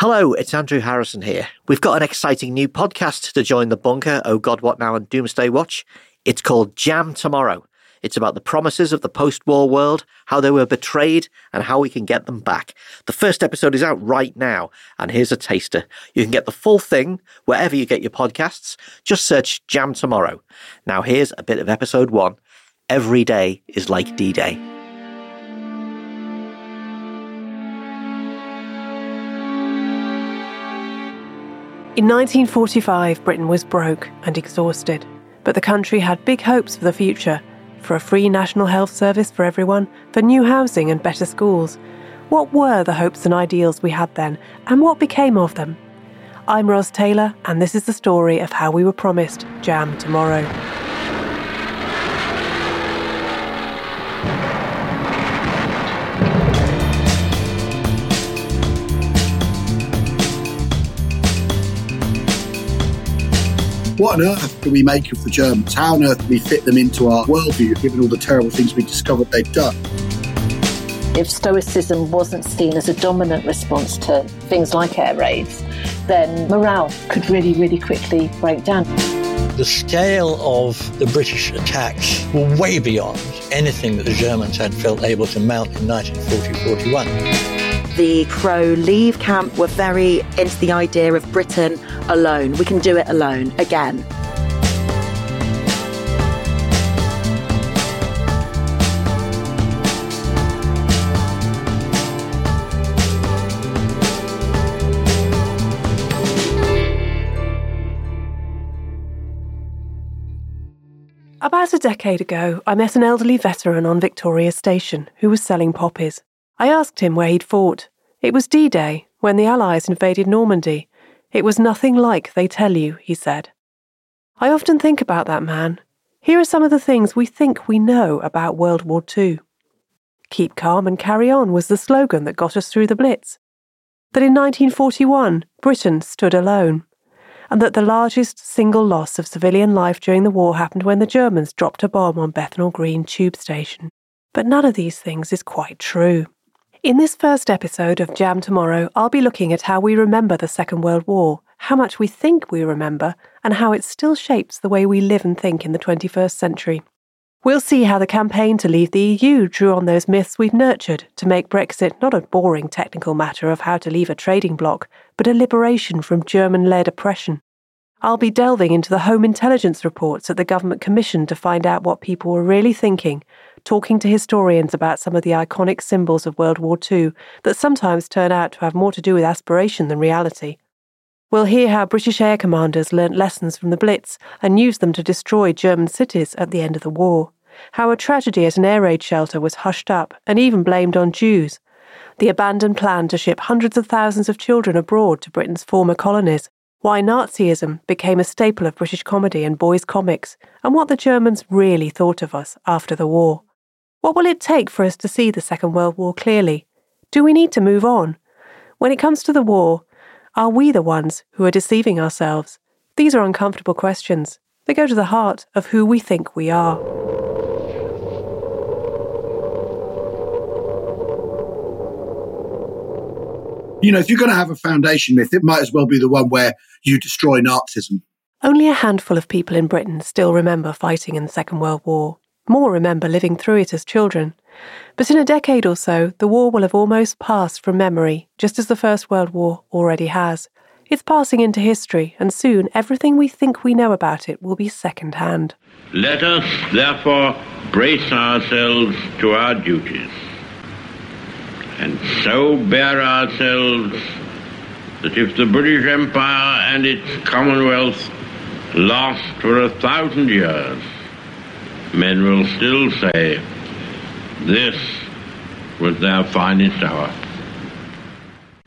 Hello, it's Andrew Harrison here. We've got an exciting new podcast to join the bunker, Oh God, What Now, and Doomsday Watch. It's called Jam Tomorrow. It's about the promises of the post war world, how they were betrayed, and how we can get them back. The first episode is out right now, and here's a taster. You can get the full thing wherever you get your podcasts. Just search Jam Tomorrow. Now, here's a bit of episode one Every day is like D Day. In 1945, Britain was broke and exhausted, but the country had big hopes for the future for a free national health service for everyone, for new housing and better schools. What were the hopes and ideals we had then, and what became of them? I'm Ros Taylor, and this is the story of how we were promised Jam tomorrow. What on earth do we make of the Germans? How on earth do we fit them into our worldview, given all the terrible things we discovered they'd done? If Stoicism wasn't seen as a dominant response to things like air raids, then morale could really, really quickly break down. The scale of the British attacks were way beyond anything that the Germans had felt able to mount in 1940 41 the Crow leave camp were very into the idea of Britain alone. We can do it alone again. About a decade ago, I met an elderly veteran on Victoria Station who was selling poppies. I asked him where he'd fought. It was D Day, when the Allies invaded Normandy. It was nothing like they tell you, he said. I often think about that man. Here are some of the things we think we know about World War II. Keep calm and carry on was the slogan that got us through the Blitz. That in 1941, Britain stood alone. And that the largest single loss of civilian life during the war happened when the Germans dropped a bomb on Bethnal Green tube station. But none of these things is quite true. In this first episode of Jam Tomorrow, I'll be looking at how we remember the Second World War, how much we think we remember, and how it still shapes the way we live and think in the 21st century. We'll see how the campaign to leave the EU drew on those myths we've nurtured to make Brexit not a boring technical matter of how to leave a trading bloc, but a liberation from German led oppression. I'll be delving into the home intelligence reports that the government commissioned to find out what people were really thinking talking to historians about some of the iconic symbols of World War II that sometimes turn out to have more to do with aspiration than reality. We'll hear how British air commanders learnt lessons from the Blitz and used them to destroy German cities at the end of the war. How a tragedy at an air raid shelter was hushed up and even blamed on Jews. The abandoned plan to ship hundreds of thousands of children abroad to Britain's former colonies why Nazism became a staple of British comedy and boys' comics, and what the Germans really thought of us after the war. What will it take for us to see the Second World War clearly? Do we need to move on? When it comes to the war, are we the ones who are deceiving ourselves? These are uncomfortable questions. They go to the heart of who we think we are. You know, if you're going to have a foundation myth, it might as well be the one where you destroy Nazism. Only a handful of people in Britain still remember fighting in the Second World War. More remember living through it as children. But in a decade or so, the war will have almost passed from memory, just as the First World War already has. It's passing into history, and soon everything we think we know about it will be second hand. Let us, therefore, brace ourselves to our duties, and so bear ourselves that if the British Empire and its Commonwealth last for a thousand years, men will still say, this was their finest hour.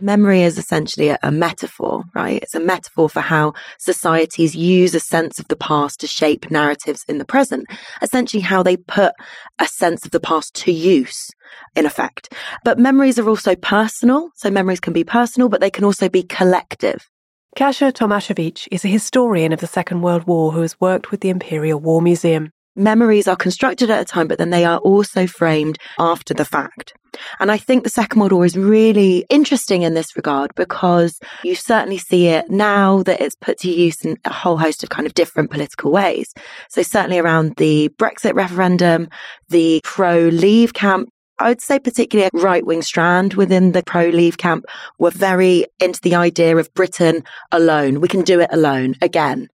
Memory is essentially a, a, metaphor, right? It's a metaphor for how societies use a sense of the past to shape narratives in the present. Essentially, how they put a sense of the past to use, in effect. But memories are also personal. So memories can be personal, but they can also be collective. Kasia Tomasiewicz is a historian of the Second World War who has worked with the Imperial War Museum memories are constructed at a time, but then they are also framed after the fact. And I think the Second World War is really interesting in this regard because you certainly see it now that it's put to use in a whole host of kind of different political ways. So, certainly around the Brexit referendum, the pro leave camp, I would say particularly a right wing strand within the pro leave camp were very into the idea of Britain alone. We can do it alone again.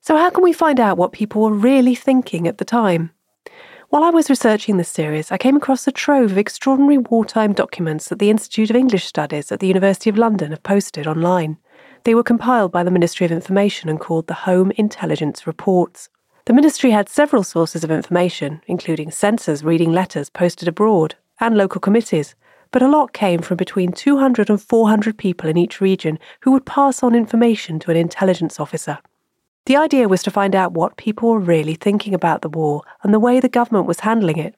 So, how can we find out what people were really thinking at the time? While I was researching this series, I came across a trove of extraordinary wartime documents that the Institute of English Studies at the University of London have posted online. They were compiled by the Ministry of Information and called the Home Intelligence Reports. The ministry had several sources of information, including censors reading letters posted abroad and local committees, but a lot came from between 200 and 400 people in each region who would pass on information to an intelligence officer. The idea was to find out what people were really thinking about the war and the way the government was handling it.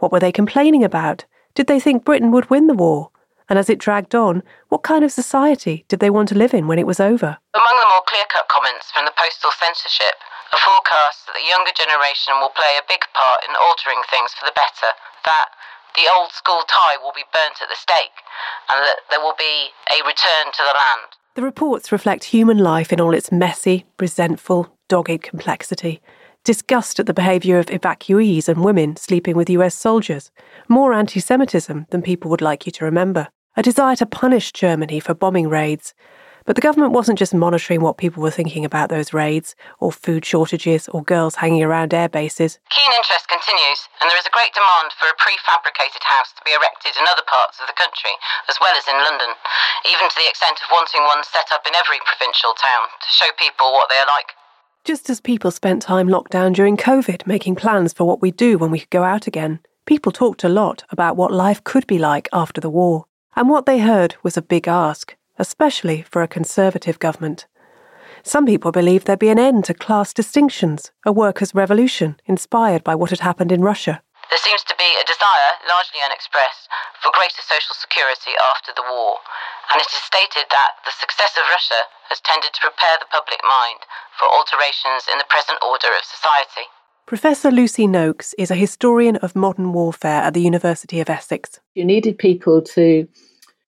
What were they complaining about? Did they think Britain would win the war? And as it dragged on, what kind of society did they want to live in when it was over? Among the more clear cut comments from the postal censorship are forecasts that the younger generation will play a big part in altering things for the better, that the old school tie will be burnt at the stake, and that there will be a return to the land. The reports reflect human life in all its messy, resentful, dogged complexity. Disgust at the behaviour of evacuees and women sleeping with US soldiers. More anti Semitism than people would like you to remember. A desire to punish Germany for bombing raids. But the government wasn't just monitoring what people were thinking about those raids, or food shortages, or girls hanging around air bases. Keen interest continues, and there is a great demand for a prefabricated house to be erected in other parts of the country, as well as in London, even to the extent of wanting one set up in every provincial town to show people what they are like. Just as people spent time locked down during COVID making plans for what we'd do when we could go out again, people talked a lot about what life could be like after the war. And what they heard was a big ask especially for a Conservative government. Some people believed there'd be an end to class distinctions, a workers' revolution inspired by what had happened in Russia. There seems to be a desire, largely unexpressed, for greater social security after the war, and it is stated that the success of Russia has tended to prepare the public mind for alterations in the present order of society. Professor Lucy Noakes is a historian of modern warfare at the University of Essex. You needed people to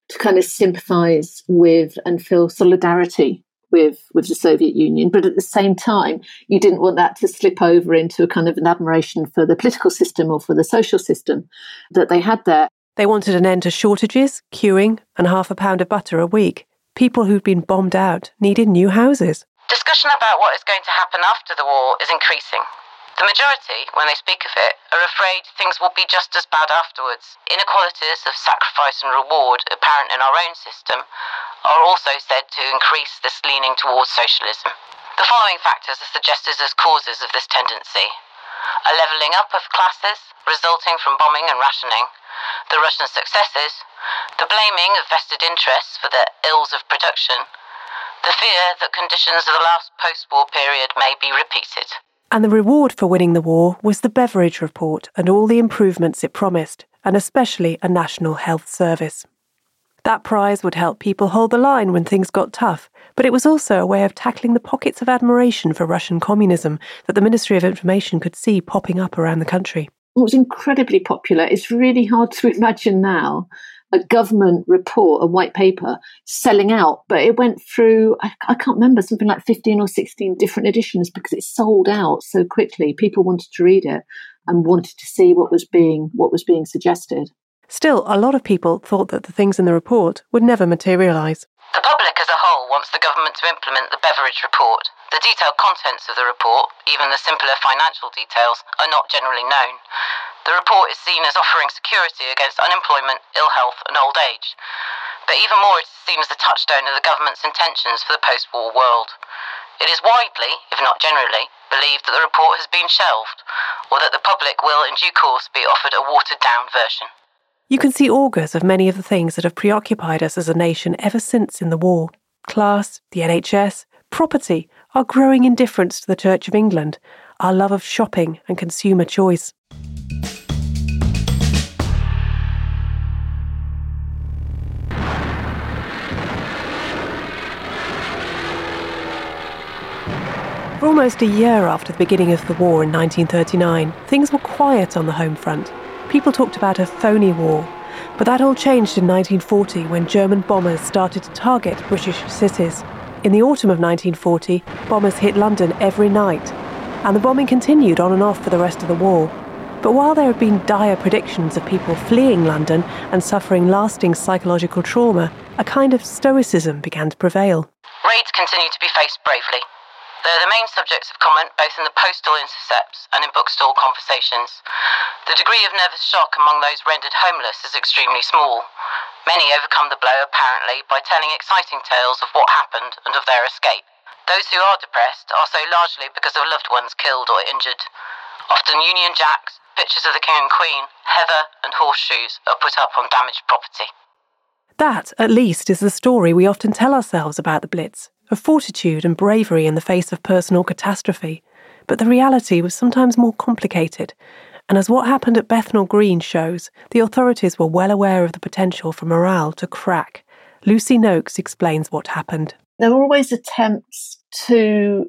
to kind of sympathize with and feel solidarity with with the Soviet Union, but at the same time, you didn't want that to slip over into a kind of an admiration for the political system or for the social system that they had there. They wanted an end to shortages, queuing, and half a pound of butter a week. People who'd been bombed out needed new houses. Discussion about what is going to happen after the war is increasing. The majority, when they speak of it, are afraid things will be just as bad afterwards. Inequalities of sacrifice and reward apparent in our own system are also said to increase this leaning towards socialism. The following factors are suggested as causes of this tendency a levelling up of classes resulting from bombing and rationing, the Russian successes, the blaming of vested interests for the ills of production, the fear that conditions of the last post war period may be repeated. And the reward for winning the war was the Beveridge Report and all the improvements it promised, and especially a national health service. That prize would help people hold the line when things got tough, but it was also a way of tackling the pockets of admiration for Russian communism that the Ministry of Information could see popping up around the country. It was incredibly popular. It's really hard to imagine now a government report, a white paper, selling out. But it went through, I, I, can't remember, something like 15 or 16 different editions because it sold out so quickly. People wanted to read it and wanted to see what was being what was being suggested. Still, a lot of people thought that the things in the report would never materialise. The public as a whole wants the government to implement the Beveridge Report. The detailed contents of the report, even the simpler financial details, are not generally known. The report is seen as offering security against unemployment, ill health, and old age. But even more, it is seen as the touchstone of the government's intentions for the post war world. It is widely, if not generally, believed that the report has been shelved, or that the public will in due course be offered a watered down version. You can see augurs of many of the things that have preoccupied us as a nation ever since in the war class, the NHS, property, our growing indifference to the Church of England, our love of shopping and consumer choice. For almost a year after the beginning of the war in 1939, things were quiet on the home front. People talked about a phony war, But that all changed in 1940 when German bombers started to target British cities. In the autumn of 1940, bombers hit London every night, and the bombing continued on and off for the rest of the war. But while there had been dire predictions of people fleeing London and suffering lasting psychological trauma, a kind of stoicism began to prevail. Raids continue to be faced bravely. They're the main subjects of comment both in the postal intercepts and in bookstall conversations. The degree of nervous shock among those rendered homeless is extremely small. Many overcome the blow apparently by telling exciting tales of what happened and of their escape. Those who are depressed are so largely because of loved ones killed or injured. Often Union Jacks, pictures of the King and Queen, heather, and horseshoes are put up on damaged property. That, at least, is the story we often tell ourselves about the Blitz of fortitude and bravery in the face of personal catastrophe. But the reality was sometimes more complicated. And as what happened at Bethnal Green shows, the authorities were well aware of the potential for morale to crack. Lucy Noakes explains what happened. There were always attempts to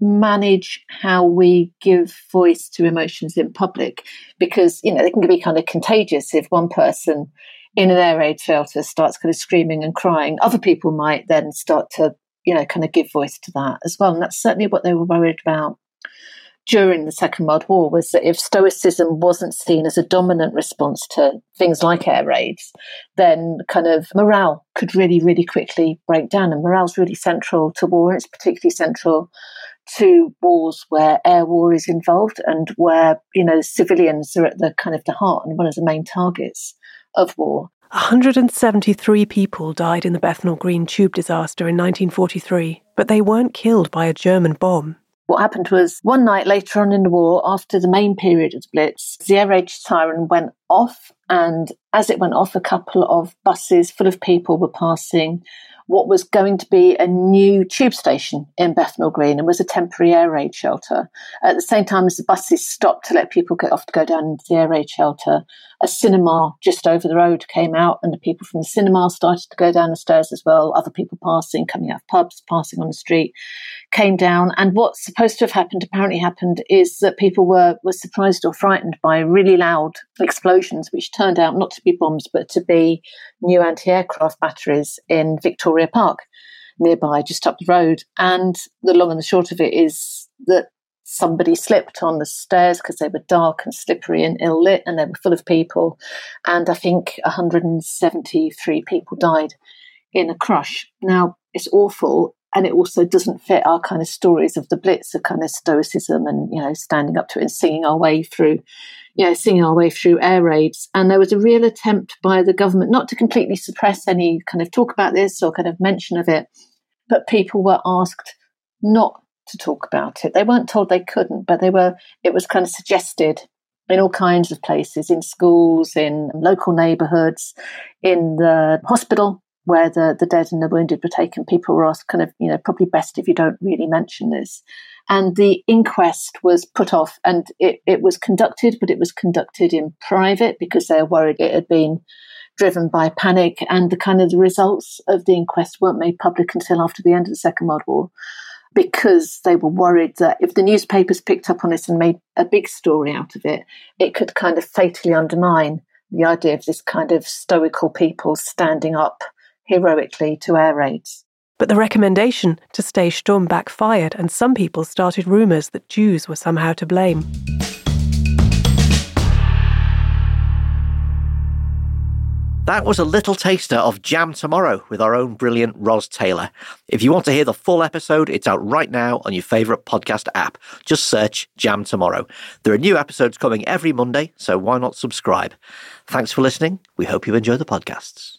manage how we give voice to emotions in public because, you know, they can be kind of contagious if one person in an air raid shelter starts kind of screaming and crying. Other people might then start to you know, kind of give voice to that as well. And that's certainly what they were worried about during the Second World War was that if Stoicism wasn't seen as a dominant response to things like air raids, then kind of morale could really, really quickly break down. And morale's really central to war, it's particularly central to wars where air war is involved and where, you know, civilians are at the kind of the heart and one of the main targets of war. 173 people died in the Bethnal Green tube disaster in 1943, but they weren't killed by a German bomb. What happened was one night later on in the war, after the main period of the Blitz, the air raid siren went off, and as it went off, a couple of buses full of people were passing what was going to be a new tube station in Bethnal Green and was a temporary air raid shelter. At the same time as the buses stopped to let people get off to go down into the air raid shelter, a cinema just over the road came out and the people from the cinema started to go down the stairs as well. Other people passing, coming out of pubs, passing on the street came down. And what's supposed to have happened apparently happened is that people were, were surprised or frightened by really loud explosions, which turned out not to be bombs, but to be new anti aircraft batteries in Victoria Park nearby, just up the road. And the long and the short of it is that somebody slipped on the stairs because they were dark and slippery and ill lit and they were full of people. And I think 173 people died in a crush. Now, it's awful and it also doesn't fit our kind of stories of the blitz of kind of stoicism and you know standing up to it and singing our way through you know singing our way through air raids. And there was a real attempt by the government not to completely suppress any kind of talk about this or kind of mention of it but people were asked not to talk about it. They weren't told they couldn't but they were it was kind of suggested in all kinds of places in schools in local neighborhoods in the hospital where the, the dead and the wounded were taken, people were asked kind of, you know, probably best if you don't really mention this. And the inquest was put off and it, it was conducted, but it was conducted in private because they were worried it had been driven by panic and the kind of the results of the inquest weren't made public until after the end of the Second World War because they were worried that if the newspapers picked up on it and made a big story out of it, it could kind of fatally undermine the idea of this kind of stoical people standing up heroically to air raids. But the recommendation to stay stum backfired, and some people started rumours that Jews were somehow to blame. That was a little taster of Jam Tomorrow with our own brilliant Ros Taylor. If you want to hear the full episode, it's out right now on your favourite podcast app. Just search Jam Tomorrow. There are new episodes coming every Monday, so why not subscribe? Thanks for listening. We hope you enjoy the podcasts.